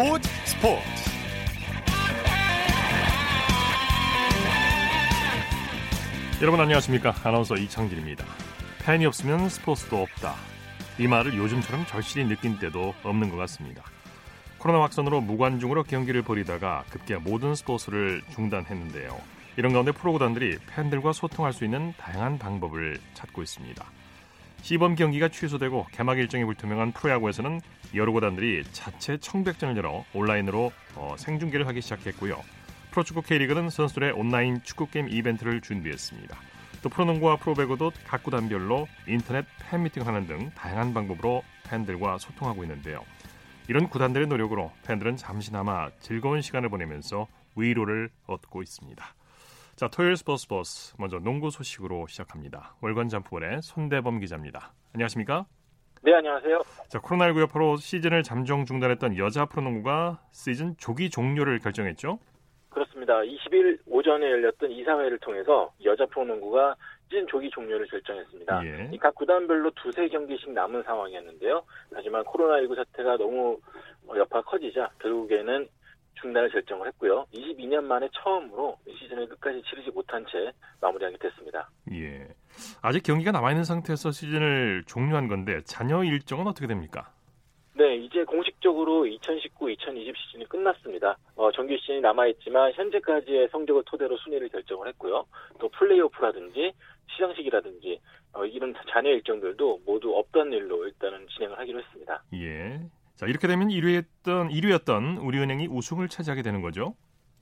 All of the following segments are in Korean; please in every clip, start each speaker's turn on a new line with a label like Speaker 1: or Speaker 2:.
Speaker 1: 스포츠 스포츠. 여러분 안녕하십니까? 아나운서 이창진입니다. 팬이 없으면 스포츠도 없다. 이 말을 요즘처럼 절실히 느낀 때도 없는 것 같습니다. 코로나 확산으로 무관중으로 경기를 벌이다가 급기야 모든 스포츠를 중단했는데요. 이런 가운데 프로구단들이 팬들과 소통할 수 있는 다양한 방법을 찾고 있습니다 시범 경기가 취소되고 개막 일정이 불투명한 프로야구에서는 여러 구단들이 자체 청백전을 열어 온라인으로 어, 생중계를 하기 시작했고요. 프로축구 K리그는 선수들의 온라인 축구 게임 이벤트를 준비했습니다. 또 프로농구와 프로배구도 각 구단별로 인터넷 팬미팅하는 등 다양한 방법으로 팬들과 소통하고 있는데요. 이런 구단들의 노력으로 팬들은 잠시나마 즐거운 시간을 보내면서 위로를 얻고 있습니다. 자, 토요일 스포츠 버스 먼저 농구 소식으로 시작합니다. 월간 점프볼의 손대범 기자입니다. 안녕하십니까?
Speaker 2: 네, 안녕하세요.
Speaker 1: 자, 코로나19 여파로 시즌을 잠정 중단했던 여자 프로농구가 시즌 조기 종료를 결정했죠?
Speaker 2: 그렇습니다. 20일 오전에 열렸던 이사회를 통해서 여자 프로농구가 시즌 조기 종료를 결정했습니다. 예. 각 구단별로 두세 경기씩 남은 상황이었는데요. 하지만 코로나19 사태가 너무 여파가 커지자 결국에는 중단을 결정을 했고요. 22년 만에 처음으로 시즌을 끝까지 치르지 못한 채 마무리하게 됐습니다.
Speaker 1: 예. 아직 경기가 남아 있는 상태에서 시즌을 종료한 건데 잔여 일정은 어떻게 됩니까?
Speaker 2: 네, 이제 공식적으로 2019-2020 시즌이 끝났습니다. 어, 정규 시즌이 남아있지만 현재까지의 성적을 토대로 순위를 결정을 했고요. 또 플레이오프라든지 시상식이라든지 어, 이런 잔여 일정들도 모두 없던 일로 일단은 진행을 하기로 했습니다.
Speaker 1: 예. 자, 이렇게 되면 1위였던 1위였던 우리은행이 우승을 차지하게 되는 거죠?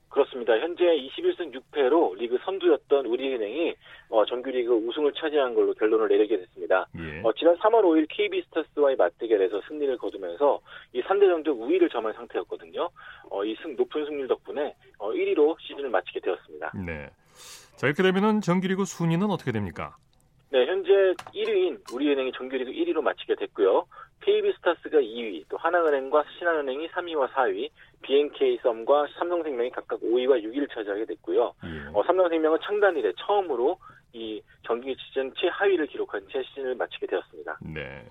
Speaker 2: 그렇습니다. 현재 21승 6패로 리그 선두였던 우리은행이 어, 정규리그 우승을 차지한 걸로 결론을 내리게 됐습니다. 예. 어, 지난 3월 5일 KB스타스와의 맞대결에서 승리를 거두면서 이 3대 정도 우위를 점한 상태였거든요. 어, 이 승, 높은 승률 덕분에 어, 1위로 시즌을 마치게 되었습니다.
Speaker 1: 네. 자 이렇게 되면은 정규리그 순위는 어떻게 됩니까?
Speaker 2: 네, 현재 1위인 우리은행이 정규리그 1위로 마치게 됐고요. KB스타스가 2위, 또 하나은행과 신한은행이 3위와 4위, BNK썸과 삼성생명이 각각 5위와 6위를 차지하게 됐고요. 예. 어, 삼성생명은 창단 이래 처음으로 이 정규 시즌 최하위를 기록한 채 시즌을 마치게 되었습니다.
Speaker 1: 네.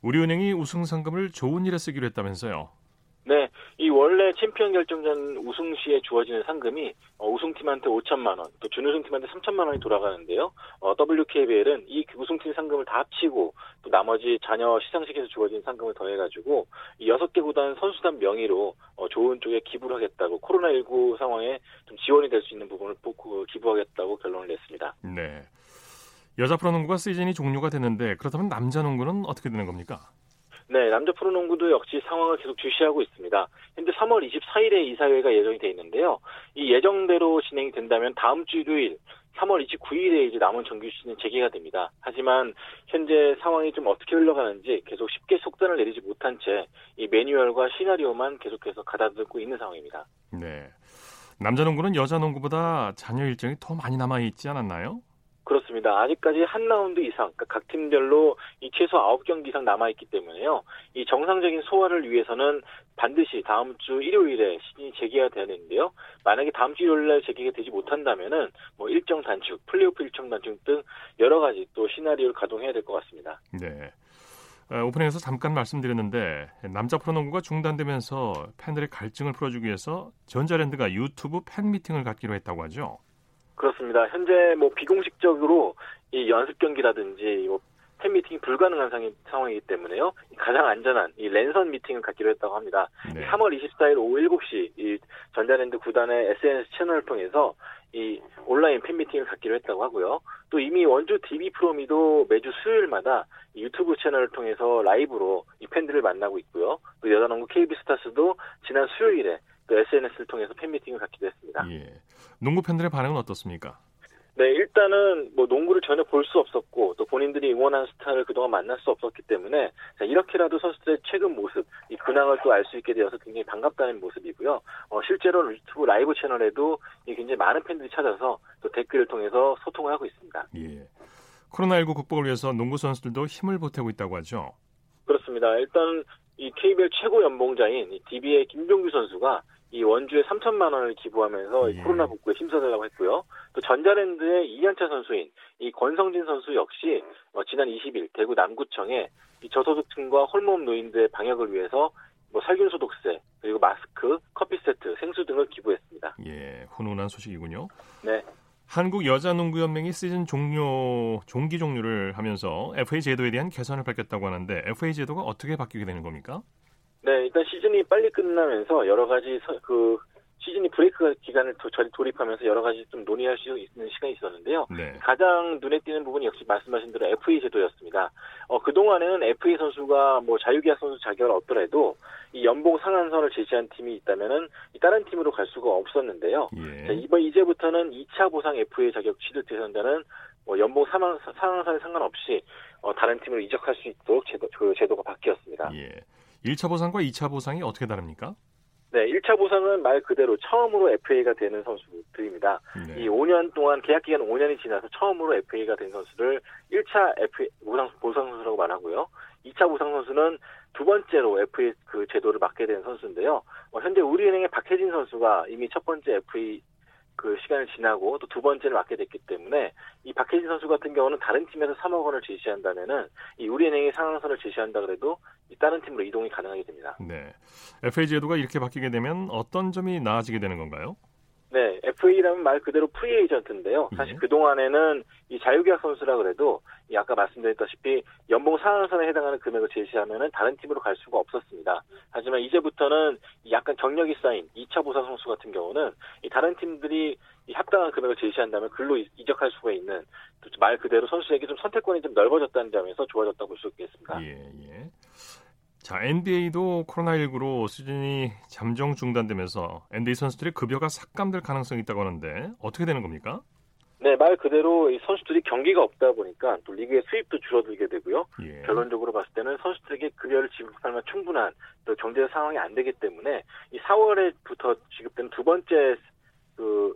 Speaker 1: 우리은행이 우승 상금을 좋은 일에 쓰기로 했다면서요?
Speaker 2: 네, 이 원래 챔피언 결정전 우승 시에 주어지는 상금이 어, 우승팀한테 5천만 원, 또 준우승팀한테 3천만 원이 돌아가는데요. 어, WKBL은 이 우승팀 상금을 다 합치고 또 나머지 잔여 시상식에서 주어진 상금을 더해가지고 이 6개 구단 선수단 명의로 어, 좋은 쪽에 기부를 하겠다고 코로나19 상황에 좀 지원이 될 수 있는 부분을 그 기부하겠다고 결론을 냈습니다.
Speaker 1: 네. 여자 프로농구가 시즌이 종료가 됐는데 그렇다면 남자 농구는 어떻게 되는 겁니까?
Speaker 2: 네, 남자 프로농구도 역시 상황을 계속 주시하고 있습니다. 현재 3월 24일에 이사회가 예정이 돼 있는데요. 이 예정대로 진행이 된다면 다음 주 일요일 3월 29일에 이제 남은 정규 시즌 재개가 됩니다. 하지만 현재 상황이 좀 어떻게 흘러가는지 계속 쉽게 속단을 내리지 못한 채 이 매뉴얼과 시나리오만 계속해서 가다듬고 있는 상황입니다.
Speaker 1: 네. 남자 농구는 여자 농구보다 잔여 일정이 더 많이 남아 있지 않았나요?
Speaker 2: 그렇습니다. 아직까지 한 라운드 이상, 그러니까 각 팀별로 이 최소 9경기 이상 남아있기 때문에요. 이 정상적인 소화를 위해서는 반드시 다음 주 일요일에 시즌이 재개가 되야 되는데요. 만약에 다음 주 일요일에 재개가 되지 못한다면은 뭐 일정 단축, 플레이오프 일정 단축 등 여러 가지 또 시나리오를 가동해야 될 것 같습니다.
Speaker 1: 네. 어, 오프닝에서 잠깐 말씀드렸는데 남자 프로농구가 중단되면서 팬들의 갈증을 풀어주기 위해서 전자랜드가 유튜브 팬 미팅을 갖기로 했다고 하죠.
Speaker 2: 그렇습니다. 현재 뭐 비공식적으로 이 연습 경기라든지 뭐 팬미팅이 불가능한 상황이기 때문에요. 가장 안전한 이 랜선 미팅을 갖기로 했다고 합니다. 네. 3월 24일 오후 7시 이 전자랜드 구단의 SNS 채널을 통해서 이 온라인 팬미팅을 갖기로 했다고 하고요. 또 이미 원주 DB 프로미도 매주 수요일마다 유튜브 채널을 통해서 라이브로 이 팬들을 만나고 있고요. 또 여자농구 KB스타스도 지난 수요일에 또 SNS를 통해서 팬미팅을 갖기도 했습니다.
Speaker 1: 예. 농구 팬들의 반응은 어떻습니까?
Speaker 2: 네, 일단은 뭐 농구를 전혀 볼 수 없었고 또 본인들이 응원한 스타를 그동안 만날 수 없었기 때문에 자, 이렇게라도 선수들의 최근 모습, 이 근황을 또 알 수 있게 되어서 굉장히 반갑다는 모습이고요. 어, 실제로 유튜브 라이브 채널에도 굉장히 많은 팬들이 찾아서 또 댓글을 통해서 소통을 하고 있습니다.
Speaker 1: 예. 코로나19 극복을 위해서 농구 선수들도 힘을 보태고 있다고 하죠.
Speaker 2: 그렇습니다. 일단 이 KBL 최고 연봉자인 DB의 김종규 선수가 이 원주에 3천만 원을 기부하면서 예. 코로나 복구에 힘써달라고 했고요. 또 전자랜드의 이현차 선수인 이 권성진 선수 역시 어, 지난 20일 대구 남구청에 이 저소득층과 홀몸 노인들의 방역을 위해서 뭐 살균 소독세, 그리고 마스크, 커피 세트, 생수 등을 기부했습니다.
Speaker 1: 예, 훈훈한 소식이군요.
Speaker 2: 네.
Speaker 1: 한국 여자농구연맹이 시즌 종료 종기 종료를 하면서 FA 제도에 대한 개선을 밝혔다고 하는데 FA 제도가 어떻게 바뀌게 되는 겁니까?
Speaker 2: 네, 일단 시즌이 빨리 끝나면서 여러 가지 서, 그 시즌이 브레이크 기간을 도, 돌입하면서 여러 가지 좀 논의할 수 있는 시간이 있었는데요. 네. 가장 눈에 띄는 부분이 역시 말씀하신 대로 FA 제도였습니다. 어, 그동안은 FA 선수가 뭐 자유계약 선수 자격을 얻더라도 이 연봉 상한선을 제시한 팀이 있다면은 다른 팀으로 갈 수가 없었는데요. 예. 자, 이번 이제부터는 2차 보상 FA 자격 취득 대상자는 뭐 연봉 상한, 상한선에 상관없이 어, 다른 팀으로 이적할 수 있도록 제도, 그 제도가 바뀌었습니다.
Speaker 1: 예. 1차 보상과 2차 보상이 어떻게 다릅니까?
Speaker 2: 네, 1차 보상은 말 그대로 처음으로 FA가 되는 선수들입니다. 네. 이 5년 동안 계약 기간 5년이 지나서 처음으로 FA가 된 선수를 1차 FA 보상 보상 선수라고 말하고요. 2차 보상 선수는 두 번째로 FA 그 제도를 맡게 된 선수인데요. 어, 현재 우리은행의 박혜진 선수가 이미 첫 번째 FA 그 시간을 지나고 또 두 번째를 맡게 됐기 때문에 이 박혜진 선수 같은 경우는 다른 팀에서 3억 원을 제시한다면은 이 우리은행이 상한선을 제시한다 그래도 이 다른 팀으로 이동이 가능하게 됩니다.
Speaker 1: 네. FA 제도가 이렇게 바뀌게 되면 어떤 점이 나아지게 되는 건가요?
Speaker 2: 네, FA라면 말 그대로 프리 에이전트인데요. 사실 예. 그동안에는 이 자유계약 선수라 그래도 이 아까 말씀드렸다시피 연봉 상한선에 해당하는 금액을 제시하면은 다른 팀으로 갈 수가 없었습니다. 하지만 이제부터는 약간 경력이 쌓인 2차 보상 선수 같은 경우는 이 다른 팀들이 이 합당한 금액을 제시한다면 글로 이적할 수가 있는 말 그대로 선수에게 좀 선택권이 좀 넓어졌다는 점에서 좋아졌다고 볼 수 있겠습니다.
Speaker 1: 예, 예. 자, NBA도 코로나19로 시즌이 잠정 중단되면서 NBA 선수들의 급여가 삭감될 가능성이 있다고 하는데 어떻게 되는 겁니까?
Speaker 2: 네, 말 그대로 이 선수들이 경기가 없다 보니까 또 리그의 수입도 줄어들게 되고요. 예. 결론적으로 봤을 때는 선수들에게 급여를 지급할 만한 충분한 또 경제 상황이 안 되기 때문에 이 4월에부터 지급된 두 번째 그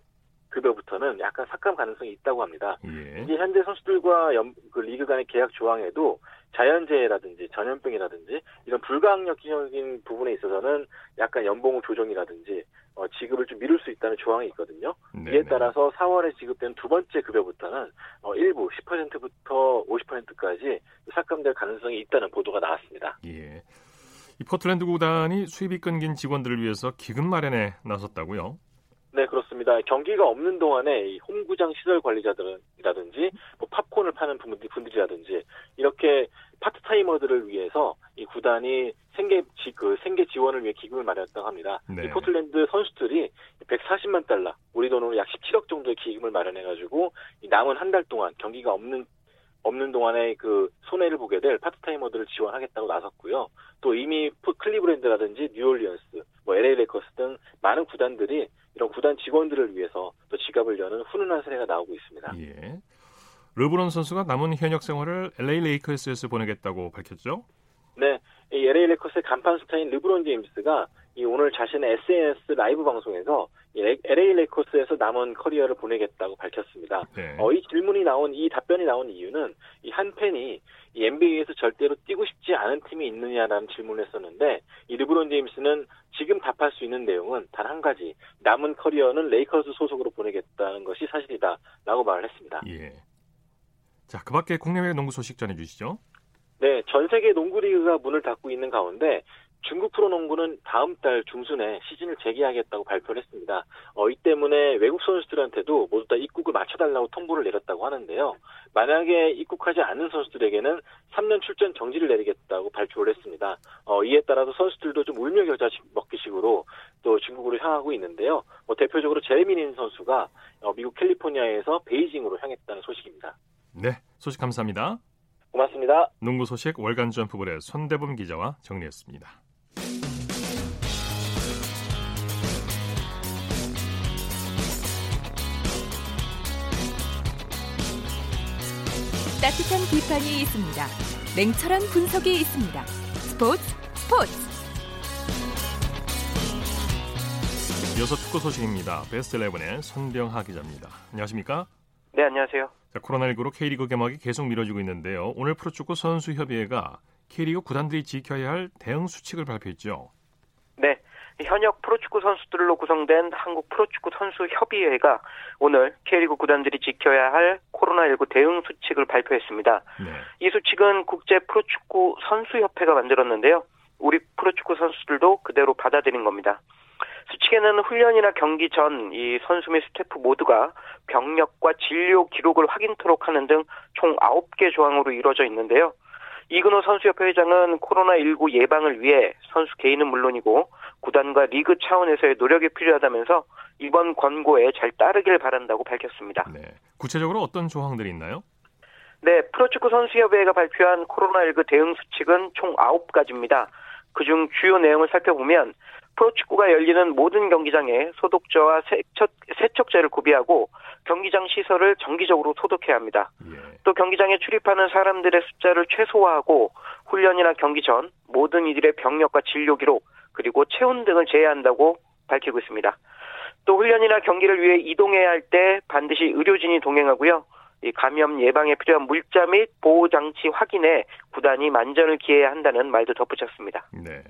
Speaker 2: 급여부터는 약간 삭감 가능성이 있다고 합니다. 예. 이제 현재 선수들과 연, 그 리그 간의 계약 조항에도 자연재해라든지 전염병이라든지 이런 불가항력적인 부분에 있어서는 약간 연봉 조정이라든지 어, 지급을 좀 미룰 수 있다는 조항이 있거든요. 네네. 이에 따라서 4월에 지급된 두 번째 급여부터는 어, 일부 10%부터 50%까지 삭감될 가능성이 있다는 보도가 나왔습니다.
Speaker 1: 예. 이 포틀랜드 구단이 수입이 끊긴 직원들을 위해서 기금 마련에 나섰다고요?
Speaker 2: 네, 그렇습니다. 경기가 없는 동안에 홈구장 시설 관리자들이라든지 뭐 팝콘을 파는 분들이라든지 이렇게 파트타이머들을 위해서 이 구단이 생계 지, 그 생계 지원을 위해 기금을 마련했다고 합니다. 네. 이 포틀랜드 선수들이 140만 달러, 우리 돈으로 약 17억 정도의 기금을 마련해 가지고 남은 한 달 동안 경기가 없는 없는 동안에 그 손해를 보게 될 파트타이머들을 지원하겠다고 나섰고요. 또 이미 클리브랜드라든지 뉴올리언스, 뭐 LA 레이커스 등 많은 구단들이 이런 구단 직원들을 위해서 또 지갑을 여는 훈훈한 사례가 나오고 있습니다.
Speaker 1: 예. 르브론 선수가 남은 현역 생활을 LA 레이커스에서 보내겠다고 밝혔죠?
Speaker 2: 네. 이 LA 레이커스의 간판 스타인 르브론 제임스가 이 오늘 자신의 SNS 라이브 방송에서 LA 레이커스에서 남은 커리어를 보내겠다고 밝혔습니다. 네. 어, 이 질문이 나온 이 답변이 나온 이유는 이 한 팬이 이 NBA에서 절대로 뛰고 싶지 않은 팀이 있느냐라는 질문을 했었는데 이 르브론 제임스는 지금 답할 수 있는 내용은 단 한 가지 남은 커리어는 레이커스 소속으로 보내겠다는 것이 사실이다라고 말을 했습니다.
Speaker 1: 예. 자, 그밖에 국내외 농구 소식 전해 주시죠.
Speaker 2: 네, 전 세계 농구 리그가 문을 닫고 있는 가운데 중국 프로농구는 다음 달 중순에 시즌을 재개하겠다고 발표를 했습니다. 어, 이 때문에 외국 선수들한테도 모두 다 입국을 맞춰달라고 통보를 내렸다고 하는데요. 만약에 입국하지 않는 선수들에게는 3년 출전 정지를 내리겠다고 발표를 했습니다. 어, 이에 따라서 선수들도 좀 울며 겨자 먹기식으로 또 중국으로 향하고 있는데요. 뭐 대표적으로 제레미닌 선수가 어, 미국 캘리포니아에서 베이징으로 향했다는 소식입니다.
Speaker 1: 네, 소식 감사합니다.
Speaker 2: 고맙습니다.
Speaker 1: 농구 소식 월간 점프볼의 손대범 기자와 정리했습니다.
Speaker 3: 따뜻한 비판이 있습니다. 냉철한 분석이 있습니다. 스포츠 스포츠.
Speaker 1: 이어서 축구 소식입니다. 베스트 11의 손병하 기자입니다. 안녕하십니까?
Speaker 4: 네, 안녕하세요.
Speaker 1: 자, 코로나19로 K리그 개막이 계속 미뤄지고 있는데요. 오늘 프로축구 선수협의회가 K리그 구단들이 지켜야 할 대응 수칙을 발표했죠.
Speaker 4: 네. 현역 프로축구 선수들로 구성된 한국 프로축구 선수 협의회가 오늘 K리그 구단들이 지켜야 할 코로나19 대응 수칙을 발표했습니다. 네. 이 수칙은 국제 프로축구 선수협회가 만들었는데요. 우리 프로축구 선수들도 그대로 받아들인 겁니다. 수칙에는 훈련이나 경기 전 이 선수 및 스태프 모두가 병력과 진료 기록을 확인토록 하는 등 총 9개 조항으로 이루어져 있는데요. 이근호 선수협회 회장은 코로나19 예방을 위해 선수 개인은 물론이고 구단과 리그 차원에서의 노력이 필요하다면서 이번 권고에 잘 따르길 바란다고 밝혔습니다. 네.
Speaker 1: 구체적으로 어떤 조항들이 있나요?
Speaker 4: 네, 프로축구 선수협회가 발표한 코로나19 대응 수칙은 총 9가지입니다. 그중 주요 내용을 살펴보면 프로축구가 열리는 모든 경기장에 소독제와 세척, 세척제를 구비하고 경기장 시설을 정기적으로 소독해야 합니다. 예. 또 경기장에 출입하는 사람들의 숫자를 최소화하고 훈련이나 경기 전 모든 이들의 병력과 진료 기록 그리고 체온 등을 제외한다고 밝히고 있습니다. 또 훈련이나 경기를 위해 이동해야 할 때 반드시 의료진이 동행하고요. 이 감염 예방에 필요한 물자 및 보호 장치 확인에 구단이 만전을 기해야 한다는 말도 덧붙였습니다. 네.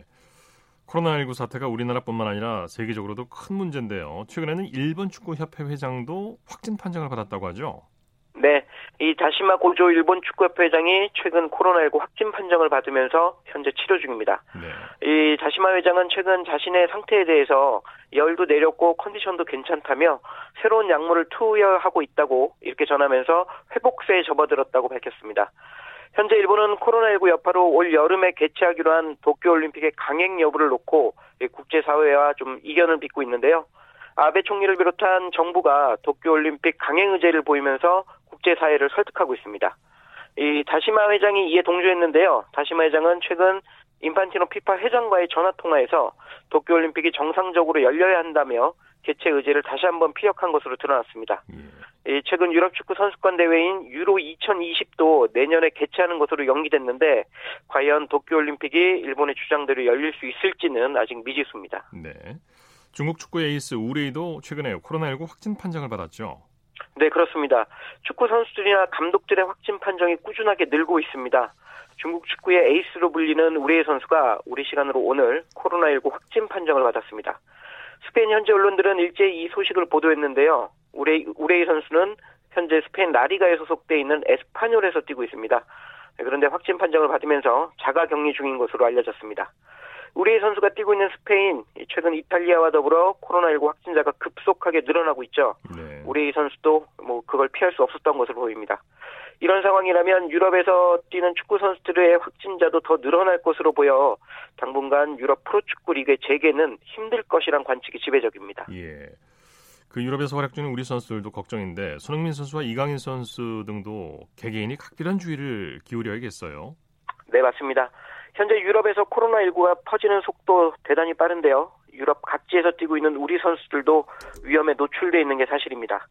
Speaker 1: 코로나19 사태가 우리나라뿐만 아니라 세계적으로도 큰 문제인데요. 최근에는 일본 축구 협회 회장도 확진 판정을 받았다고 하죠.
Speaker 4: 네, 이 다시마 고조 일본 축구협회 회장이 최근 코로나19 확진 판정을 받으면서 현재 치료 중입니다. 네. 이 다시마 회장은 최근 자신의 상태에 대해서 열도 내렸고 컨디션도 괜찮다며 새로운 약물을 투여하고 있다고 이렇게 전하면서 회복세에 접어들었다고 밝혔습니다. 현재 일본은 코로나19 여파로 올 여름에 개최하기로 한 도쿄올림픽의 강행 여부를 놓고 국제사회와 좀 이견을 빚고 있는데요. 아베 총리를 비롯한 정부가 도쿄올림픽 강행 의제를 보이면서 국제사회를 설득하고 있습니다. 이 다시마 회장이 이에 동조했는데요. 다시마 회장은 최근 인판티노 피파 회장과의 전화 통화에서 도쿄올림픽이 정상적으로 열려야 한다며 개최 의지를 다시 한번 피력한 것으로 드러났습니다. 예. 최근 유럽 축구 선수권 대회인 유로 2020도 내년에 개최하는 것으로 연기됐는데 과연 도쿄올림픽이 일본의 주장대로 열릴 수 있을지는 아직 미지수입니다. 네.
Speaker 1: 중국 축구 에이스 우레이도 최근에 코로나19 확진 판정을 받았죠.
Speaker 4: 네, 그렇습니다. 축구 선수들이나 감독들의 확진 판정이 꾸준하게 늘고 있습니다. 중국 축구의 에이스로 불리는 우레이 선수가 우리 시간으로 오늘 코로나19 확진 판정을 받았습니다. 스페인 현지 언론들은 일제히 이 소식을 보도했는데요. 우레이, 우레이 선수는 현재 스페인 라리가에 소속돼 있는 에스파뇰에서 뛰고 있습니다. 그런데 확진 판정을 받으면서 자가 격리 중인 것으로 알려졌습니다. 우레이 선수가 뛰고 있는 스페인, 최근 이탈리아와 더불어 코로나19 확진자가 급속하게 늘어나고 있죠. 네. 우레이 선수도 뭐 그걸 피할 수 없었던 것으로 보입니다. 이런 상황이라면 유럽에서 뛰는 축구 선수들의 확진자도 더 늘어날 것으로 보여 당분간 유럽 프로축구 리그의 재개는 힘들 것이란 관측이 지배적입니다. 예.
Speaker 1: 그 유럽에서 활약 중인 우리 선수들도 걱정인데 손흥민 선수와 이강인 선수 등도 개개인이 각별한 주의를 기울여야겠어요.
Speaker 4: 네, 맞습니다. 현재 유럽에서 코로나19가 퍼지는 속도 대단히 빠른데요. 유럽 각지에서 뛰고 있는 우리 선수들도 위험에 노출돼 있는 게 사실입니다.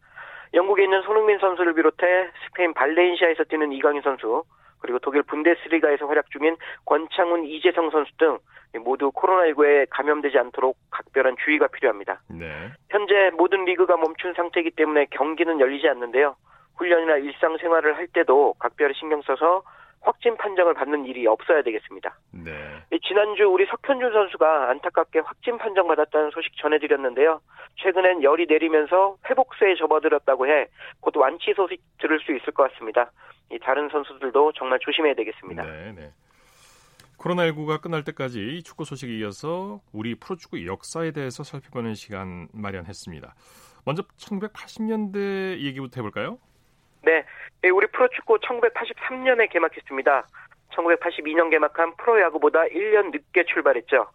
Speaker 4: 영국에 있는 손흥민 선수를 비롯해 스페인 발레인시아에서 뛰는 이강인 선수, 그리고 독일 분데스리가에서 활약 중인 권창훈, 이재성 선수 등 모두 코로나19에 감염되지 않도록 각별한 주의가 필요합니다. 네. 현재 모든 리그가 멈춘 상태이기 때문에 경기는 열리지 않는데요. 훈련이나 일상생활을 할 때도 각별히 신경 써서 확진 판정을 받는 일이 없어야 되겠습니다. 네. 지난주 우리 석현준 선수가 안타깝게 확진 판정 받았다는 소식 전해드렸는데요. 최근엔 열이 내리면서 회복세에 접어들었다고 해 곧 완치 소식 들을 수 있을 것 같습니다. 이 다른 선수들도 정말 조심해야 되겠습니다. 네, 네.
Speaker 1: 코로나19가 끝날 때까지 축구 소식에 이어서 우리 프로축구 역사에 대해서 살펴보는 시간 마련했습니다. 먼저 1980년대 얘기부터 해볼까요?
Speaker 4: 네, 예, 우리 프로축구 1983년에 개막했습니다. 1982년 개막한 프로야구보다 1년 늦게 출발했죠.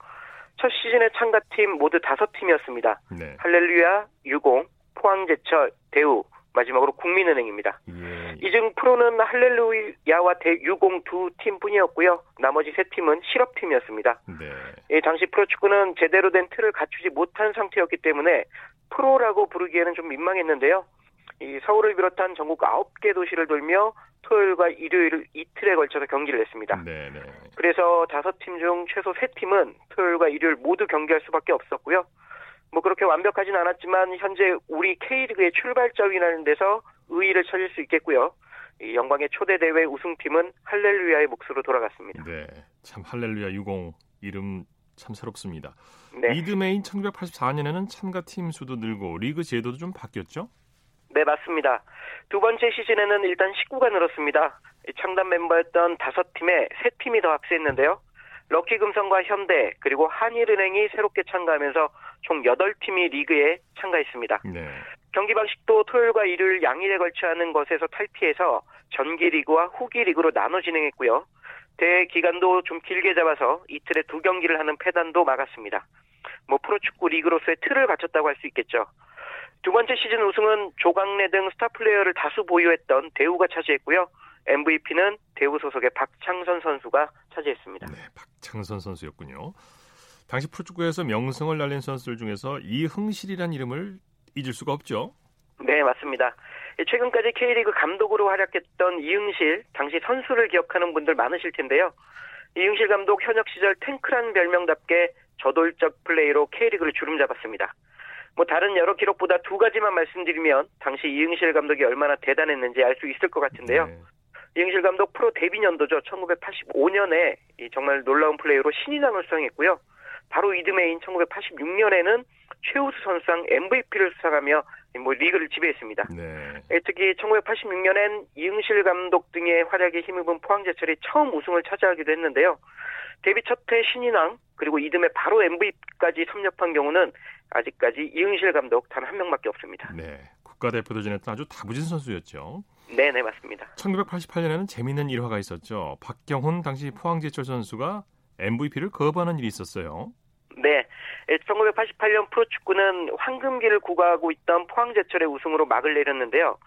Speaker 4: 첫 시즌의 참가팀 모두 5팀이었습니다. 네. 할렐루야, 유공, 포항제철, 대우, 마지막으로 국민은행입니다. 예. 이중 프로는 할렐루야와 대유공 두 팀뿐이었고요. 나머지 세 팀은 실업팀이었습니다. 네. 예, 당시 프로축구는 제대로 된 틀을 갖추지 못한 상태였기 때문에 프로라고 부르기에는 좀 민망했는데요. 이 서울을 비롯한 전국 9개 도시를 돌며 토요일과 일요일 이틀에 걸쳐서 경기를 했습니다. 네네. 네. 그래서 다섯 팀 중 최소 세 팀은 토요일과 일요일 모두 경기할 수밖에 없었고요. 뭐 그렇게 완벽하진 않았지만 현재 우리 K리그의 출발점이라는 데서 의의를 찾을 수 있겠고요. 이 영광의 초대 대회 우승팀은 할렐루야의 몫으로 돌아갔습니다.
Speaker 1: 네, 참 할렐루야 유공 이름 참 새롭습니다. 네. 이듬해인 1984년에는 참가 팀 수도 늘고 리그 제도도 좀 바뀌었죠?
Speaker 4: 네, 맞습니다. 두 번째 시즌에는 일단 19가 늘었습니다. 창단 멤버였던 다섯 팀에 세 팀이 더 합세했는데요. 럭키금성과 현대 그리고 한일은행이 새롭게 참가하면서 총 8팀이 리그에 참가했습니다. 네. 경기 방식도 토요일과 일요일 양일에 걸쳐 하는 것에서 탈피해서 전기 리그와 후기 리그로 나눠 진행했고요. 대회 기간도 좀 길게 잡아서 이틀에 두 경기를 하는 폐단도 막았습니다. 뭐 프로축구 리그로서의 틀을 갖췄다고 할 수 있겠죠. 두 번째 시즌 우승은 조광래 등 스타 플레이어를 다수 보유했던 대우가 차지했고요. MVP는 대우 소속의 박창선 선수가 차지했습니다.
Speaker 1: 네, 박창선 선수였군요. 당시 프로축구에서 명성을 날린 선수들 중에서 이흥실이라는 이름을 잊을 수가 없죠.
Speaker 4: 네, 맞습니다. 최근까지 K리그 감독으로 활약했던 이흥실, 당시 선수를 기억하는 분들 많으실 텐데요. 이흥실 감독 현역 시절 탱크란 별명답게 저돌적 플레이로 K리그를 주름 잡았습니다. 뭐 다른 여러 기록보다 두 가지만 말씀드리면 당시 이흥실 감독이 얼마나 대단했는지 알 수 있을 것 같은데요. 네. 이흥실 감독 프로 데뷔 연도죠. 1985년에 정말 놀라운 플레이로 신인왕을 수상했고요. 바로 이듬해인 1986년에는 최우수 선수상 MVP를 수상하며 뭐 리그를 지배했습니다. 네. 예, 특히 1986년엔 이흥실 감독 등의 활약에 힘입은 포항제철이 처음 우승을 차지하기도 했는데 데뷔 첫 해 신인왕 그리고 이듬해 바로 MVP까지 섭렵한 경우는 아직까지 이흥실 감독 단 한 명밖에 없습니다.
Speaker 1: 네. 국가대표도 지냈던 아주 다부진 선수였죠.
Speaker 4: 네, 네, 맞습니다.
Speaker 1: 1988년에는 재미있는 일화가 있었죠. 박경훈 당시 포항제철 선수가 MVP를 거부하는 일이 있었어요.
Speaker 4: 네. 1988년 프로축구는 황금기를 구가하고 있던 포항제철의 우승으로 막을 내렸는데요.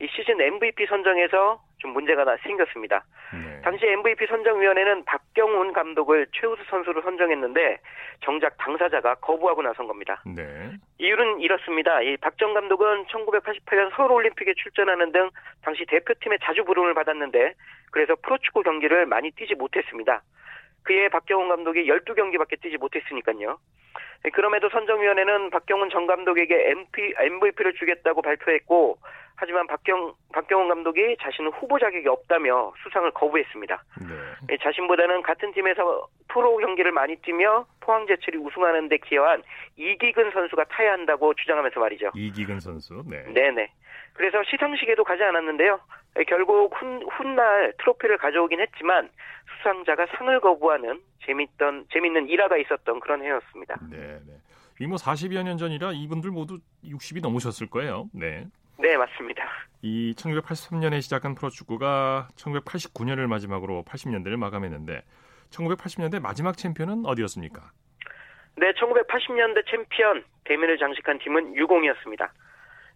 Speaker 4: 이 시즌 MVP 선정에서 좀 문제가 생겼습니다. 네. 당시 MVP 선정위원회는 박경훈 감독을 최우수 선수로 선정했는데 정작 당사자가 거부하고 나선 겁니다. 네. 이유는 이렇습니다. 이 박정 감독은 1988년 서울올림픽에 출전하는 등 당시 대표팀에 자주 부름을 받았는데 그래서 프로축구 경기를 많이 뛰지 못했습니다. 그해 박경훈 감독이 12경기밖에 뛰지 못했으니까요. 그럼에도 선정위원회는 박경훈 전 감독에게 MVP를 주겠다고 발표했고, 하지만 박경, 박경훈 감독이 자신은 후보 자격이 없다며 수상을 거부했습니다. 네. 자신보다는 같은 팀에서 프로 경기를 많이 뛰며 포항제철이 우승하는 데 기여한 이기근 선수가 타야 한다고 주장하면서 말이죠.
Speaker 1: 이기근 선수, 네.
Speaker 4: 네네. 그래서 시상식에도 가지 않았는데요. 결국 훗, 훗날 트로피를 가져오긴 했지만 수상자가 상을 거부하는 재밌던 재밌는 일화가 있었던 그런 해였습니다.
Speaker 1: 네, 네. 이뭐 40여 년 전이라 이분들 모두 60이 넘으셨을 거예요. 네.
Speaker 4: 네, 맞습니다.
Speaker 1: 이 1983년에 시작한 프로축구가 1989년을 마지막으로 80년대를 마감했는데 1980년대 마지막 챔피언은 어디였습니까?
Speaker 4: 네, 1980년대 챔피언 대미를 장식한 팀은 유공이었습니다.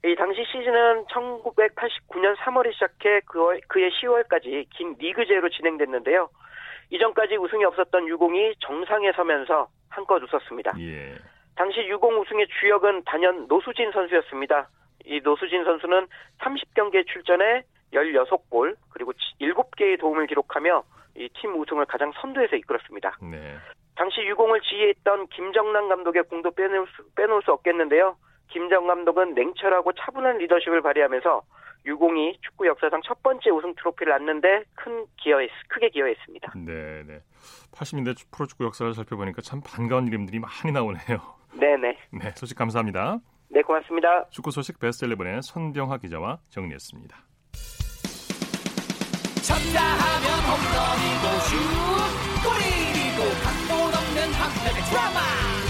Speaker 4: 이 당시 시즌은 1989년 3월에 시작해 그해 10월까지 긴 리그제로 진행됐는데요. 이전까지 우승이 없었던 유공이 정상에 서면서 한껏 웃었습니다. 예. 당시 유공 우승의 주역은 단연 노수진 선수였습니다. 이 노수진 선수는 30경기에 출전해 16골 그리고 7개의 도움을 기록하며 이 팀 우승을 가장 선두에서 이끌었습니다. 네. 당시 유공을 지휘했던 김정남 감독의 공도 빼놓을 수, 빼놓을 수 없겠는데요. 김정 감독은 냉철하고 차분한 리더십을 발휘하면서 유공이 축구 역사상 첫 번째 우승 트로피를 안는데 큰 기여했, 크게 기여했습니다.
Speaker 1: 네, 네. 80년대 프로축구 역사를 살펴보니까 참 반가운 이름들이 많이 나오네요.
Speaker 4: 네, 네.
Speaker 1: 네, 소식 감사합니다.
Speaker 4: 네, 고맙습니다.
Speaker 1: 축구 소식 베스트 11의 손병하 기자와 정리했습니다.
Speaker 5: 쳤다 하면 홈런이고 슛 골이고 각본 없는 한편의 드라마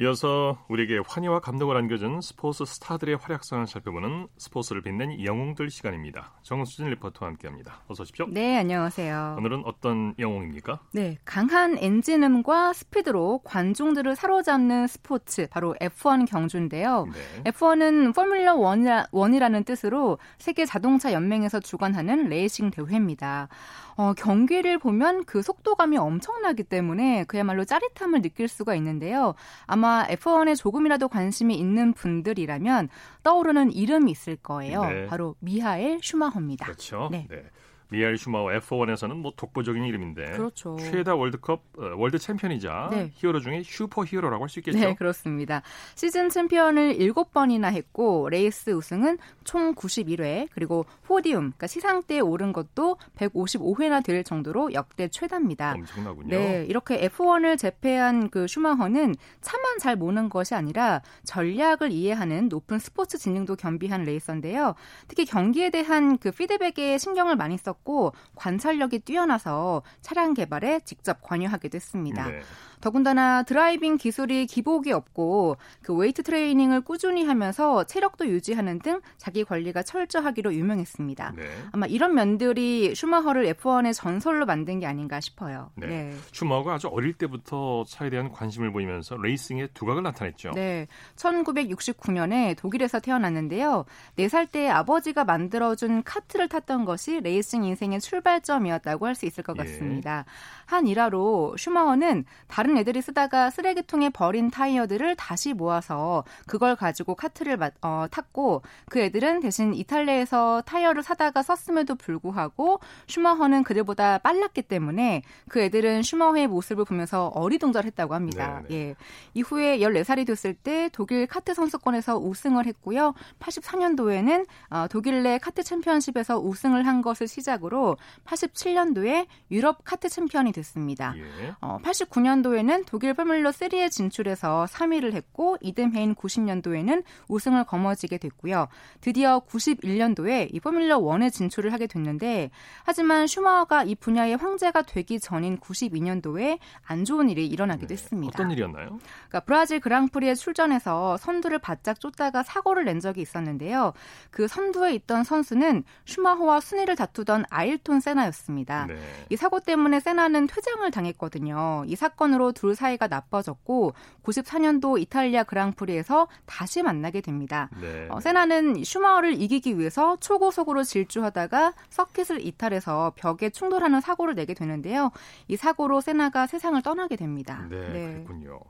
Speaker 1: 이어서 우리에게 환희와 감동을 안겨준 스포츠 스타들의 활약상을 살펴보는 스포츠를 빛낸 영웅들 시간입니다. 정수진 리포터와 함께합니다. 어서 오십시오.
Speaker 6: 네, 안녕하세요.
Speaker 1: 오늘은 어떤 영웅입니까?
Speaker 6: 네, 강한 엔진음과 스피드로 관중들을 사로잡는 스포츠, 바로 F1 경주인데요. 네. F1은 포뮬러 1이라는 뜻으로 세계 자동차 연맹에서 주관하는 레이싱 대회입니다. 어, 경기를 보면 그 속도감이 엄청나기 때문에 그야말로 짜릿함을 느낄 수가 있는데요. 아마 F1에 조금이라도 관심이 있는 분들이라면 떠오르는 이름이 있을 거예요. 네. 바로 미하엘 슈마허입니다.
Speaker 1: 그렇죠. 네. 네. 미하엘 슈마허 F1에서는 뭐 독보적인 이름인데
Speaker 6: 그렇죠.
Speaker 1: 최다 월드컵 어, 월드 챔피언이자 네. 히어로 중에 슈퍼 히어로라고 할 수 있겠죠.
Speaker 6: 네, 그렇습니다. 시즌 챔피언을 7번이나 했고 레이스 우승은 총 91회 그리고 podium 그러니까 시상대에 오른 것도 155회나 될 정도로 역대 최다입니다.
Speaker 1: 엄청나군요.
Speaker 6: 네, 이렇게 F1을 제패한 그 슈마허는 차만 잘 모는 것이 아니라 전략을 이해하는 높은 스포츠 지능도 겸비한 레이서인데요. 특히 경기에 대한 그 피드백에 신경을 많이 썼고 관찰력이 뛰어나서 차량 개발에 직접 관여하기도 했습니다. 네. 더군다나 드라이빙 기술이 기복이 없고 그 웨이트 트레이닝을 꾸준히 하면서 체력도 유지하는 등 자기 관리가 철저하기로 유명했습니다. 네. 아마 이런 면들이 슈마허를 F1의 전설로 만든 게 아닌가 싶어요.
Speaker 1: 네. 네. 슈마허가 아주 어릴 때부터 차에 대한 관심을 보이면서 레이싱에 두각을 나타냈죠.
Speaker 6: 네. 1969년에 독일에서 태어났는데요. 4살 때 아버지가 만들어준 카트를 탔던 것이 레이싱 인생의 출발점이었다고 할 수 있을 것 예. 같습니다. 예. 한 일화로 슈마허는 다른 애들이 쓰다가 쓰레기통에 버린 타이어들을 다시 모아서 그걸 가지고 카트를 어, 탔고 그 애들은 대신 이탈리아에서 타이어를 사다가 썼음에도 불구하고 슈마허는 그들보다 빨랐기 때문에 그 애들은 슈마허의 모습을 보면서 어리둥절했다고 합니다. 네네. 예. 이후에 14살이 됐을 때 독일 카트 선수권에서 우승을 했고요. 84년도에는 어, 독일 내 카트 챔피언십에서 우승을 한 것을 시작 으로 87년도에 유럽 카트 챔피언이 됐습니다. 예. 어, 89년도에는 독일 포뮬러 3에 진출해서 3위를 했고 이듬해인 90년도에는 우승을 거머쥐게 됐고요. 드디어 91년도에 이 포뮬러 1에 진출을 하게 됐는데 하지만 슈마허가 이 분야의 황제가 되기 전인 92년도에 안 좋은 일이 일어나기도 네. 했습니다.
Speaker 1: 어떤 일이었나요?
Speaker 6: 그러니까 브라질 그랑프리에 출전해서 선두를 바짝 쫓다가 사고를 낸 적이 있었는데요. 그 선두에 있던 선수는 슈마허와 순위를 다투던 아일톤 세나였습니다. 네. 이 사고 때문에 세나는 퇴장을 당했거든요. 이 사건으로 둘 사이가 나빠졌고 94년도 이탈리아 그랑프리에서 다시 만나게 됩니다. 네. 어, 세나는 슈마허를 이기기 위해서 초고속으로 질주하다가 서킷을 이탈해서 벽에 충돌하는 사고를 내게 되는데요. 이 사고로 세나가 세상을 떠나게 됩니다.
Speaker 1: 네, 네. 그렇군요.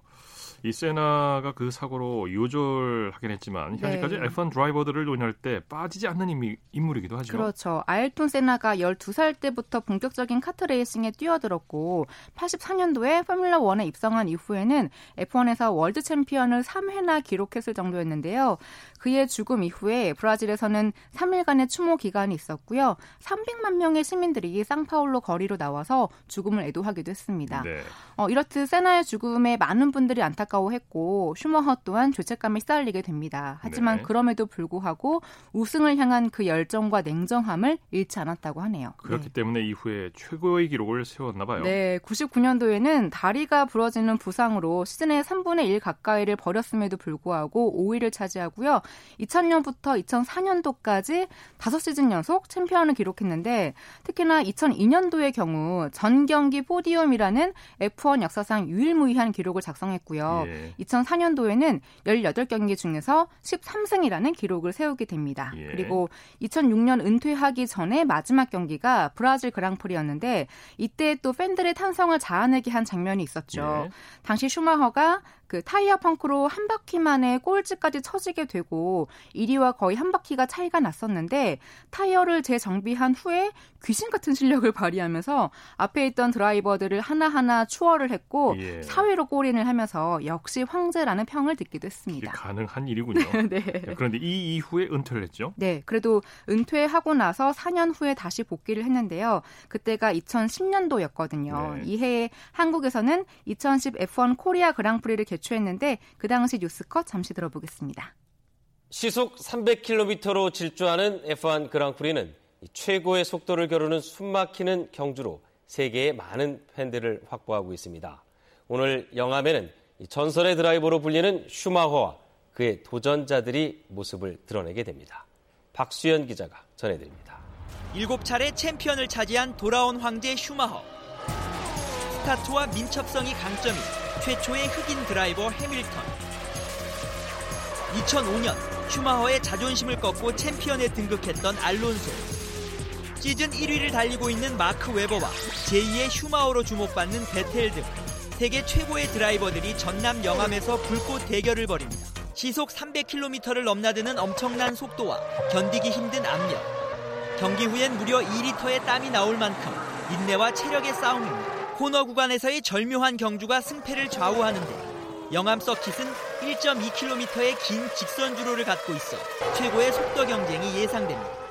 Speaker 1: 이 세나가 그 사고로 요절하긴 했지만 현재까지 네. F1 드라이버들을 논할 때 빠지지 않는 인물, 이기도 하죠.
Speaker 6: 그렇죠. 아일톤 세나가 12살 때부터 본격적인 카트 레이싱에 뛰어들었고 84년도에 포뮬러 1에 입성한 이후에는 F1에서 월드 챔피언을 3회나 기록했을 정도였는데요. 그의 죽음 이후에 브라질에서는 3일간의 추모 기간이 있었고요. 300만 명의 시민들이 상파울루 거리로 나와서 죽음을 애도하기도 했습니다. 네. 어, 이렇듯 세나의 죽음에 많은 분들이 안타 까워했고 슈마허 또한 죄책감에 시달리게 됩니다. 하지만 네. 그럼에도 불구하고 우승을 향한 그 열정과 냉정함을 잃지 않았다고 하네요.
Speaker 1: 그렇기 네. 때문에 이후에 최고의 기록을 세웠나 봐요.
Speaker 6: 네, 99년도에는 다리가 부러지는 부상으로 시즌의 3분의 1 가까이를 버렸음에도 불구하고 5위를 차지하고요. 2000년부터 2004년도까지 5시즌 연속 챔피언을 기록했는데 특히나 2002년도의 경우 전 경기 포디움이라는 F1 역사상 유일무이한 기록을 작성했고요. 예. 2004년도에는 18경기 중에서 13승이라는 기록을 세우게 됩니다. 예. 그리고 2006년 은퇴하기 전에 마지막 경기가 브라질 그랑프리였는데 이때 또 팬들의 탄성을 자아내게 한 장면이 있었죠. 예. 당시 슈마허가 그 타이어 펑크로 한 바퀴 만에 꼴찌까지 처지게 되고 1위와 거의 한 바퀴가 차이가 났었는데 타이어를 재정비한 후에 귀신 같은 실력을 발휘하면서 앞에 있던 드라이버들을 하나하나 추월을 했고 예. 사회로 골인을 하면서 역시 황제라는 평을 듣기도 했습니다.
Speaker 1: 가능한 일이군요. 네. 그런데 이 이후에 은퇴를 했죠?
Speaker 6: 네. 그래도 은퇴하고 나서 4년 후에 다시 복귀를 했는데요. 그때가 2010년도였거든요. 네. 이 해에 한국에서는 2010 F1 코리아 그랑프리를 개 개최했는데 그 당시 뉴스컷 잠시 들어보겠습니다.
Speaker 7: 시속 300km로 질주하는 F1 그랑프리는 최고의 속도를 겨루는 숨막히는 경주로 세계의 많은 팬들을 확보하고 있습니다. 오늘 영암에는 전설의 드라이버로 불리는 슈마허와 그의 도전자들이 모습을 드러내게 됩니다. 박수현 기자가 전해드립니다.
Speaker 8: 7차례 챔피언을 차지한 돌아온 황제 슈마허. 스타트와 민첩성이 강점인 최초의 흑인 드라이버 해밀턴. 2005년 슈마허의 자존심을 꺾고 챔피언에 등극했던 알론소. 시즌 1위를 달리고 있는 마크 웨버와 제2의 슈마허로 주목받는 베텔 등 세계 최고의 드라이버들이 전남 영암에서 불꽃 대결을 벌입니다. 시속 300km를 넘나드는 엄청난 속도와 견디기 힘든 압력. 경기 후엔 무려 2리터의 땀이 나올 만큼 인내와 체력의 싸움입니다. 코너 구간에서의 절묘한 경주가 승패를 좌우하는데 영암 서킷은 1.2km의 긴 직선 주로를 갖고 있어 최고의 속도 경쟁이 예상됩니다.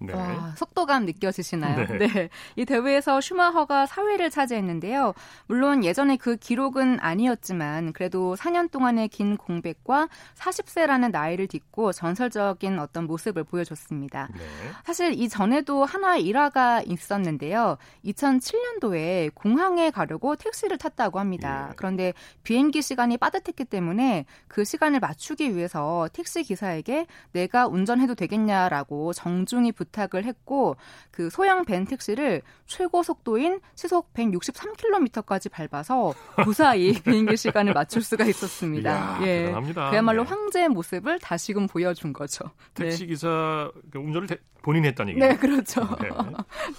Speaker 6: 네. 와, 속도감 느껴지시나요? 네. 네. 이 대회에서 슈마허가 4위를 차지했는데요. 물론 예전에 그 기록은 아니었지만 그래도 4년 동안의 긴 공백과 40세라는 나이를 딛고 전설적인 어떤 모습을 보여줬습니다. 네. 사실 이 전에도 하나의 일화가 있었는데요. 2007년도에 공항에 가려고 택시를 탔다고 합니다. 예. 그런데 비행기 시간이 빠듯했기 때문에 그 시간을 맞추기 위해서 택시 기사에게 내가 운전해도 되겠냐라고 정중히 붙 부탁을 했고 그 소형 벤 택시를 최고 속도인 시속 163km까지 밟아서 무사히 비행기 시간을 맞출 수가 있었습니다.
Speaker 1: 이야, 예. 대단합니다.
Speaker 6: 그야말로 네. 황제의 모습을 다시금 보여준 거죠.
Speaker 1: 택시 기사 그 운전을 본인이 했다는 얘기죠.
Speaker 6: 네, 그렇죠.
Speaker 1: 네.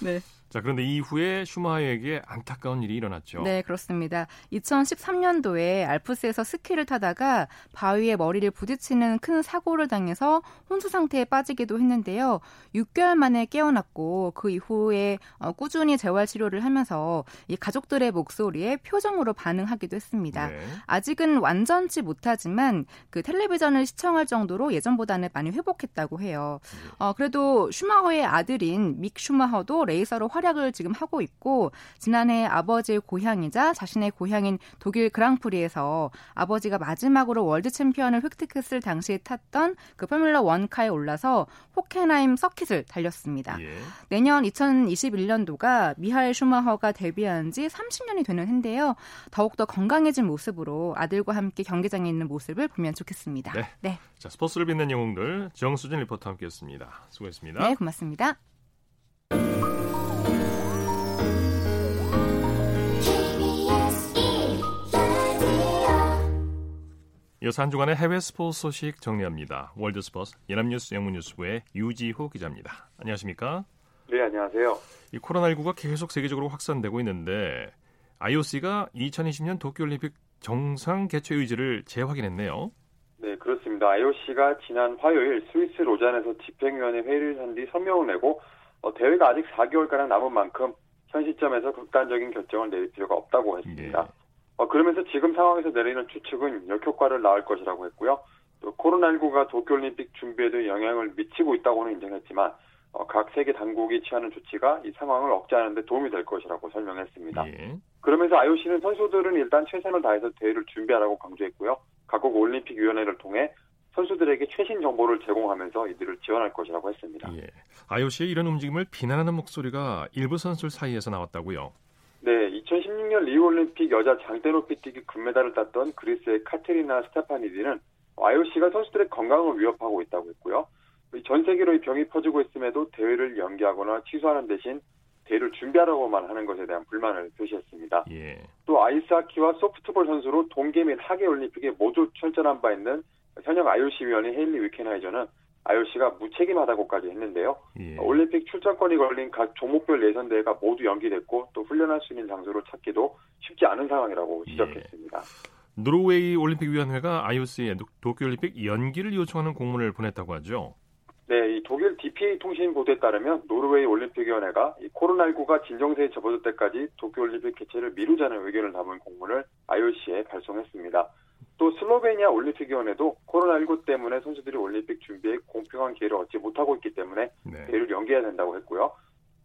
Speaker 1: 네. 자, 그런데 이후에 슈마하에게 안타까운 일이 일어났죠.
Speaker 6: 네, 그렇습니다. 2013년도에 알프스에서 스키를 타다가 바위에 머리를 부딪히는 큰 사고를 당해서 혼수 상태에 빠지기도 했는데요. 6개월 만에 깨어났고 그 이후에 어, 꾸준히 재활 치료를 하면서 이 가족들의 목소리에 표정으로 반응하기도 했습니다. 네. 아직은 완전치 못하지만 그 텔레비전을 시청할 정도로 예전보다는 많이 회복했다고 해요. 네. 어, 그래도 슈마허의 아들인 믹 슈마허도 레이서로 활 활약을 지금 하고 있고 지난해 아버지의 고향이자 자신의 고향인 독일 그랑프리에서 아버지가 마지막으로 월드 챔피언을 획득했을 당시에 탔던 그 포뮬러 1카에 올라서 호켄하임 서킷을 달렸습니다. 예. 내년 2021년도가 미하엘 슈마허가 데뷔한 지 30년이 되는 해인데요. 더욱더 건강해진 모습으로 아들과 함께 경기장에 있는 모습을 보면 좋겠습니다. 네.
Speaker 1: 네. 자, 스포츠를 빛낸 영웅들 정수진 리포터 함께했습니다. 수고했습니다.
Speaker 6: 네, 고맙습니다.
Speaker 1: 이어서 한 주간의 해외 스포츠 소식 정리합니다. 월드스포츠 연합뉴스 영문뉴스부의 유지호 기자입니다. 안녕하십니까?
Speaker 9: 네, 안녕하세요.
Speaker 1: 이 코로나19가 계속 세계적으로 확산되고 있는데 IOC가 2020년 도쿄올림픽 정상 개최 의지를 재확인했네요.
Speaker 9: 네, 그렇습니다. IOC가 지난 화요일 스위스 로잔에서 집행위원회 회의를 한 뒤 성명을 내고 어, 대회가 아직 4개월가량 남은 만큼 현 시점에서 극단적인 결정을 내릴 필요가 없다고 했습니다. 예. 어, 그러면서 지금 상황에서 내리는 추측은 역효과를 낳을 것이라고 했고요. 또 코로나19가 도쿄올림픽 준비에도 영향을 미치고 있다고는 인정했지만 어, 각 세계 당국이 취하는 조치가 이 상황을 억제하는 데 도움이 될 것이라고 설명했습니다. 예. 그러면서 IOC는 선수들은 일단 최선을 다해서 대회를 준비하라고 강조했고요. 각국 올림픽위원회를 통해 선수들에게 최신 정보를 제공하면서 이들을 지원할 것이라고 했습니다. 예.
Speaker 1: IOC의 이런 움직임을 비난하는 목소리가 일부 선수들 사이에서 나왔다고요.
Speaker 9: 네, 2016년 리우올림픽 여자 장대 높이뛰기 금메달을 땄던 그리스의 카테리나 스타파니디는 IOC가 선수들의 건강을 위협하고 있다고 했고요. 전 세계로 이 병이 퍼지고 있음에도 대회를 연기하거나 취소하는 대신 대회를 준비하라고만 하는 것에 대한 불만을 표시했습니다. 예. 또 아이스하키와 소프트볼 선수로 동계 및 하계 올림픽에 모두 출전한 바 있는 현역 IOC 위원인 헤일리 위켄하이저는 IOC가 무책임하다고까지 했는데요. 예. 올림픽 출전권이 걸린 각 종목별 예선 대회가 모두 연기됐고 또 훈련할 수 있는 장소를 찾기도 쉽지 않은 상황이라고 예. 지적했습니다. 예.
Speaker 1: 노르웨이 올림픽위원회가 IOC에 도쿄올림픽 연기를 요청하는 공문을 보냈다고 하죠.
Speaker 9: 네, 이 독일 DPA 통신 보도에 따르면 노르웨이 올림픽위원회가 코로나19가 진정세에 접어들 때까지 도쿄올림픽 개최를 미루자는 의견을 담은 공문을 IOC에 발송했습니다. 또 슬로베니아 올림픽위원회도 코로나19 때문에 선수들이 올림픽 준비에 공평한 기회를 얻지 못하고 있기 때문에 네. 대회를 연기해야 된다고 했고요.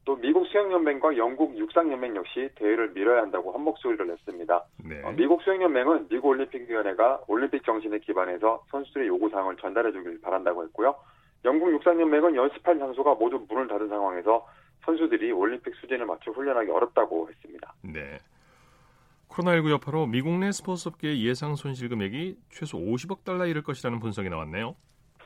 Speaker 9: 또 미국 수영연맹과 영국 육상연맹 역시 대회를 미뤄야 한다고 한 목소리를 냈습니다. 네. 어, 미국 수영연맹은 미국 올림픽위원회가 올림픽 정신에 기반해서 선수들의 요구사항을 전달해 주길 바란다고 했고요. 영국 육상연맹은 연습할 장소가 모두 문을 닫은 상황에서 선수들이 올림픽 수준에 맞춰 훈련하기 어렵다고 했습니다.
Speaker 1: 네. 코로나19 여파로 미국 내 스포츠 업계의 예상 손실 금액이 최소 50억 달러 이를 것이라는 분석이 나왔네요.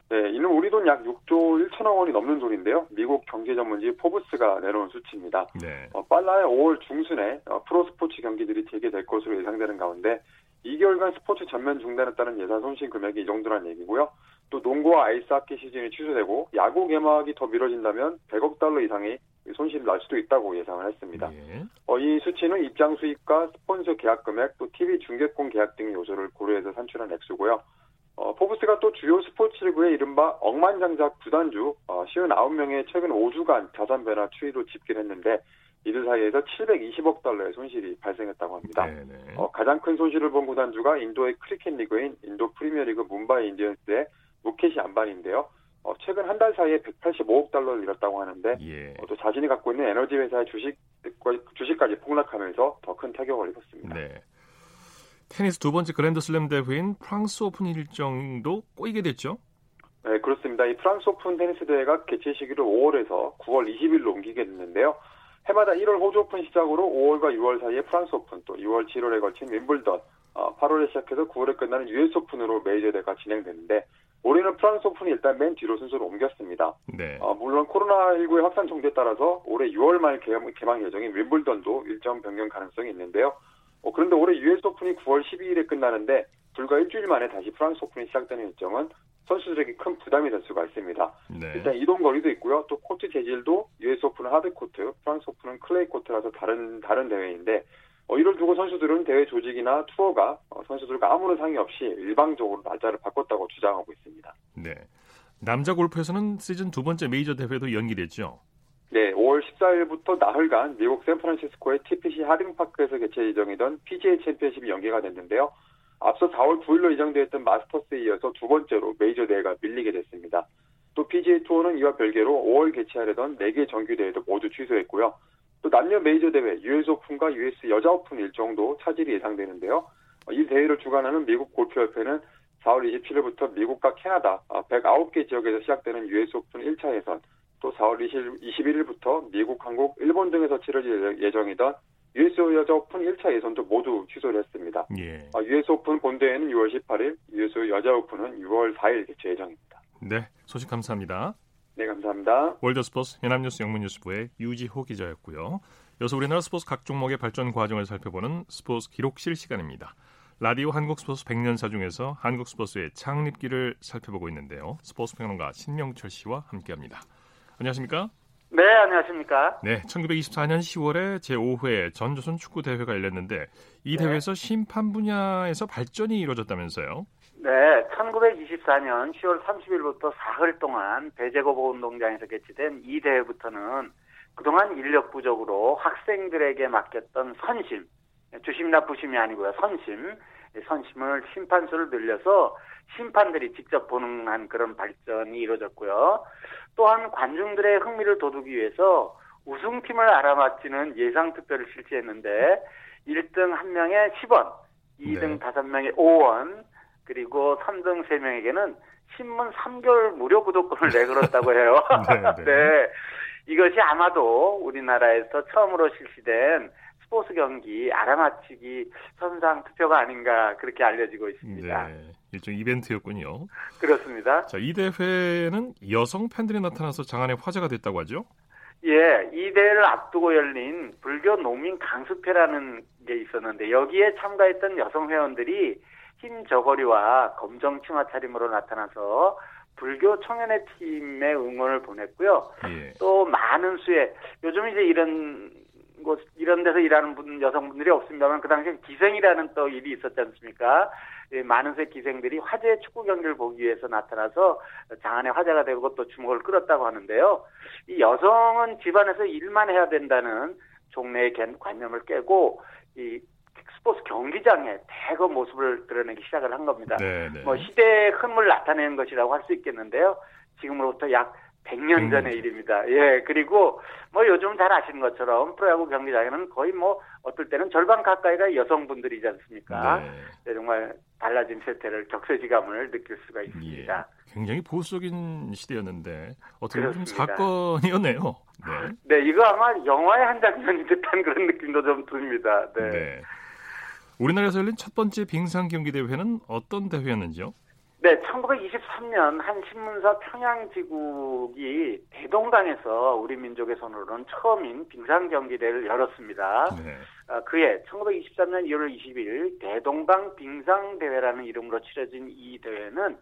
Speaker 9: 네, 이는 우리 돈 약 6조 1천억 원이 넘는 돈인데요. 미국 경제 전문지 포브스가 내놓은 수치입니다. 네. 어, 빨라야 5월 중순에 어, 프로스포츠 경기들이 재개될 것으로 예상되는 가운데 2개월간 스포츠 전면 중단에 따른 예산 손실 금액이 이 정도란 얘기고요. 또 농구와 아이스하키 시즌이 취소되고 야구 개막이 더 미뤄진다면 100억 달러 이상이 손실이 날 수도 있다고 예상을 했습니다. 예. 어, 이 수치는 입장 수익과 스폰서 계약 금액 또 TV 중계권 계약 등 요소를 고려해서 산출한 액수고요. 어, 포브스가 또 주요 스포츠리그의 이른바 억만장자 구단주 어, 59명의 최근 5주간 자산 변화 추이로 집계했는데 이들 사이에서 720억 달러의 손실이 발생했다고 합니다. 어, 가장 큰 손실을 본 구단주가 인도의 크리켓 리그인 인도 프리미어리그 뭄바이 인디언스의 무케시 암바니인데요. 어, 최근 한 달 사이에 185억 달러를 잃었다고 하는데 예. 어, 또 자신이 갖고 있는 에너지 회사의 주식 주식까지 폭락하면서 더 큰 타격을 입었습니다. 네.
Speaker 1: 테니스 두 번째 그랜드슬램 대회인 프랑스 오픈 일정도 꼬이게 됐죠?
Speaker 9: 네, 그렇습니다. 이 프랑스 오픈 테니스 대회가 개최 시기를 5월에서 9월 20일로 옮기게 됐는데요. 해마다 1월 호주 오픈 시작으로 5월과 6월 사이에 프랑스 오픈, 또 6월, 7월에 걸친 윔블던, 8월에 어, 시작해서 9월에 끝나는 US 오픈으로 메이저 대회가 진행되는데 올해는 프랑스 오픈이 일단 맨 뒤로 순서를 옮겼습니다. 네. 어, 물론 코로나19의 확산 정도에 따라서 올해 6월 말 개막, 개막 예정인 윔블던도 일정 변경 가능성이 있는데요. 어, 그런데 올해 US 오픈이 9월 12일에 끝나는데 불과 일주일 만에 다시 프랑스 오픈이 시작되는 일정은 선수들에게 큰 부담이 될 수가 있습니다. 네. 일단 이동 거리도 있고요. 또 코트 재질도 US 오픈은 하드 코트, 프랑스 오픈은 클레이 코트라서 다른 다른 대회인데 어, 이를 두고 선수들은 대회 조직이나 투어가 어, 선수들과 아무런 상의 없이 일방적으로 날짜를 바꿨다고 주장하고 있습니다.
Speaker 1: 네. 남자 골프에서는 시즌 두 번째 메이저 대회도 연기됐죠.
Speaker 9: 네, 5월 14일부터 나흘간 미국 샌프란시스코의 TPC 하딩파크에서 개최 예정이던 PGA 챔피언십이 연기가 됐는데요. 앞서 4월 9일로 예정되었던 마스터스에 이어서 두 번째로 메이저 대회가 밀리게 됐습니다. 또 PGA 투어는 이와 별개로 5월 개최하려던 4개 정규 대회도 모두 취소했고요. 또 남녀 메이저 대회 US 오픈과 US 여자 오픈 일정도 차질이 예상되는데요. 이 대회를 주관하는 미국 골프협회는 4월 27일부터 미국과 캐나다 109개 지역에서 시작되는 US 오픈 1차 예선, 또 4월 20, 21일부터 미국, 한국, 일본 등에서 치러질 예정이던 US 여자 오픈 1차 예선도 모두 취소를 했습니다. 예. US 오픈 본대회는 6월 18일, US 여자 오픈은 6월 4일 개최 예정입니다.
Speaker 1: 네, 소식 감사합니다.
Speaker 9: 네, 감사합니다.
Speaker 1: 월드스포츠 연합뉴스 영문뉴스부의 유지호 기자였고요. 여기서 우리나라 스포츠 각 종목의 발전 과정을 살펴보는 스포츠 기록실 시간입니다. 라디오 한국 스포츠 100년사 중에서 한국 스포츠의 창립기를 살펴보고 있는데요. 스포츠 평론가 신명철 씨와 함께합니다. 안녕하십니까?
Speaker 10: 네, 안녕하십니까?
Speaker 1: 네, 1924년 10월에 제5회 전조선 축구 대회가 열렸는데 이 네. 대회에서 심판 분야에서 발전이 이루어졌다면서요?
Speaker 10: 네, 1924년 10월 30일부터 사흘 동안 배제거보 운동장에서 개최된 이 대회부터는 그동안 인력 부족으로 학생들에게 맡겼던 선심, 주심 나 부심이 아니고요, 선심, 선심을 심판수를 늘려서 심판들이 직접 보는 한 그런 발전이 이루어졌고요. 또한 관중들의 흥미를 돋우기 위해서 우승팀을 알아맞히는 예상 투표를 실시했는데 1등 1명에 10원, 2등 네. 5명에 5원, 그리고 3등 3명에게는 신문 3개월 무료 구독권을 내걸었다고 해요. 네, 네. 네. 이것이 아마도 우리나라에서 처음으로 실시된 스포츠 경기 알아맞히기 선상 투표가 아닌가 그렇게 알려지고 있습니다. 네,
Speaker 1: 일종 이벤트였군요.
Speaker 10: 그렇습니다.
Speaker 1: 자, 이 대회는 여성 팬들이 나타나서 장안의 화제가 됐다고 하죠?
Speaker 10: 예, 이 대회를 앞두고 열린 불교 농민 강습회라는 게 있었는데 여기에 참가했던 여성 회원들이 흰 저고리와 검정 치마 차림으로 나타나서 불교 청년회 팀의 응원을 보냈고요. 예. 또 많은 수의 요즘 이제 이런 곳 이런 데서 일하는 분 여성분들이 없습니다만 그 당시에 기생이라는 또 일이 있었지 않습니까? 예, 많은 수의 기생들이 화제 축구 경기를 보기 위해서 나타나서 장안의 화제가 되고 또 주목을 끌었다고 하는데요. 이 여성은 집안에서 일만 해야 된다는 종래의 관념을 깨고 이 스포츠 경기장에 대거 모습을 드러내기 시작을 한 겁니다. 네네. 네. 뭐 시대의 흐름을 나타내는 것이라고 할 수 있겠는데요. 지금으로부터 약 100년 전의 일입니다. 예, 그리고 뭐 요즘 잘 아시는 것처럼 프로야구 경기장에는 거의 뭐 어떨 때는 절반 가까이가 여성분들이지 않습니까? 네. 네, 정말 달라진 세태를 격세지감을 느낄 수가 있습니다.
Speaker 1: 예, 굉장히 보수적인 시대였는데 어떻게 보면 사건이었네요.
Speaker 10: 네. 네, 이거 아마 영화의 한 장면이 듯한 그런 느낌도 좀 듭니다. 네. 네.
Speaker 1: 우리나라에서 열린 첫 번째 빙상 경기 대회는 어떤 대회였는지요?
Speaker 10: 네, 1923년 한 신문사 평양지국이 대동강에서 우리 민족의 손으로는 처음인 빙상 경기대회를 열었습니다. 네. 어, 그해 1923년 1월 20일 대동강 빙상 대회라는 이름으로 치러진 이 대회는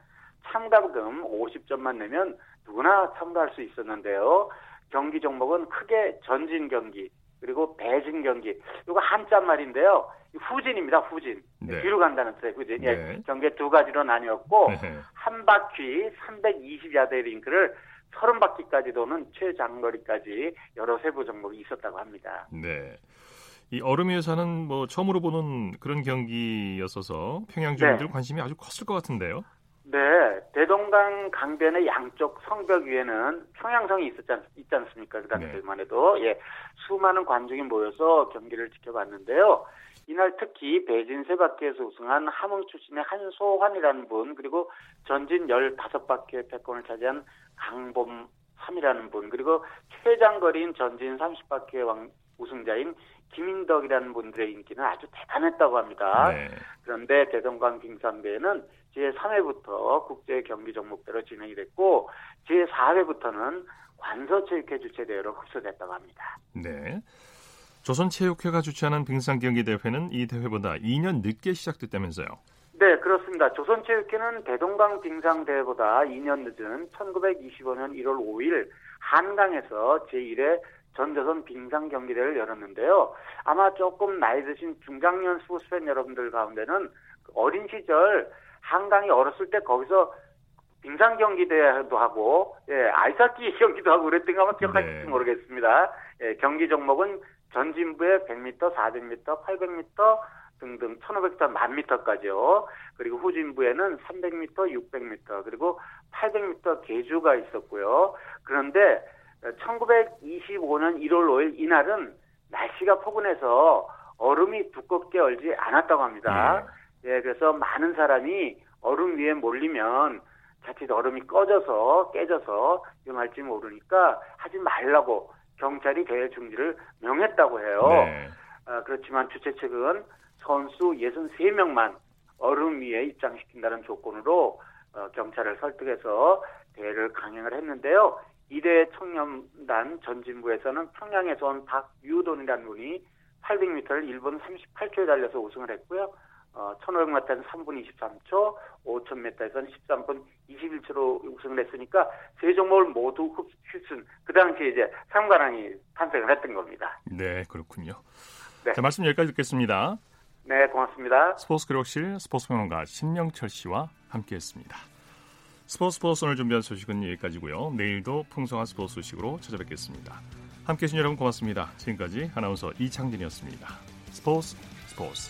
Speaker 10: 참가금 50점만 내면 누구나 참가할 수 있었는데요. 경기 종목은 크게 전진 경기, 그리고 배진 경기. 이거 한자 말인데요. 후진입니다. 후진. 네. 뒤로 간다는 뜻의 후진. 예, 네. 경기 두 가지로 나뉘었고 네. 한 바퀴 320야드 링크를 30바퀴까지 도는 최장거리까지 여러 세부 종목이 있었다고 합니다.
Speaker 1: 네. 이 얼음 위에서는 뭐 처음으로 보는 그런 경기였어서 평양 주민들 네. 관심이 아주 컸을 것 같은데요.
Speaker 10: 네, 대동강 강변의 양쪽 성벽 위에는 평양성이 있었지, 않, 있지 않습니까? 그 당시만 네. 해도 예, 수많은 관중이 모여서 경기를 지켜봤는데요. 이날 특히 배진 세 바퀴에서 우승한 함흥 출신의 한소환이라는 분 그리고 전진 15바퀴의 패권을 차지한 강범 3이라는 분 그리고 최장거리인 전진 30바퀴의 왕, 우승자인 김인덕이라는 분들의 인기는 아주 대단했다고 합니다. 네. 그런데 대동강 빙상대회는 제3회부터 국제 경기 종목대로 진행이 됐고 제4회부터는 관서체육회 주최대회로 흡수됐다고 합니다.
Speaker 1: 네. 조선체육회가 주최하는 빙상 경기 대회는 이 대회보다 2년 늦게 시작됐다면서요?
Speaker 10: 네, 그렇습니다. 조선체육회는 대동강 빙상 대회보다 2년 늦은 1925년 1월 5일 한강에서 제1회 전조선 빙상 경기대회를 열었는데요. 아마 조금 나이 드신 중장년 스포츠 팬 여러분들 가운데는 어린 시절 한강이 얼었을 때 거기서 빙상 경기대회도 하고 예, 아이스하키 경기도 하고 그랬던가 아마 기억하실지 네. 모르겠습니다. 예, 경기 종목은 전진부에 100m, 400m, 800m 등등 1500m, 1000m까지요. 그리고 후진부에는 300m, 600m, 그리고 800m 계주가 있었고요. 그런데 1925년 1월 5일 이날은 날씨가 포근해서 얼음이 두껍게 얼지 않았다고 합니다. 네. 예, 그래서 많은 사람이 얼음 위에 몰리면 자칫 얼음이 꺼져서 깨져서 위험할지 모르니까 하지 말라고 경찰이 대회 중지를 명했다고 해요. 네. 아, 그렇지만 주최 측은 선수 63명만 얼음 위에 입장시킨다는 조건으로 어, 경찰을 설득해서 대회를 강행을 했는데요. 이대 청년단 전진부에서는 평양에서 온 박유돈이라는 분이 800m를 1분 38초에 달려서 우승을 했고요. 어, 1500m는 3분 23초, 5000m에서는 13분 21초로 우승을 했으니까 세 종목을 모두 흡순. 그 당시에 이제 상관왕이 탄생을 했던 겁니다.
Speaker 1: 네, 그렇군요. 네. 자, 말씀 여기까지 듣겠습니다.
Speaker 10: 네, 고맙습니다.
Speaker 1: 스포츠 기록실 스포츠 평론가 신명철 씨와 함께했습니다. 스포츠 스포츠 오늘 준비한 소식은 여기까지고요. 내일도 풍성한 스포츠 소식으로 찾아뵙겠습니다. 함께해 주신 여러분 고맙습니다. 지금까지 아나운서 이창진이었습니다. 스포츠 스포츠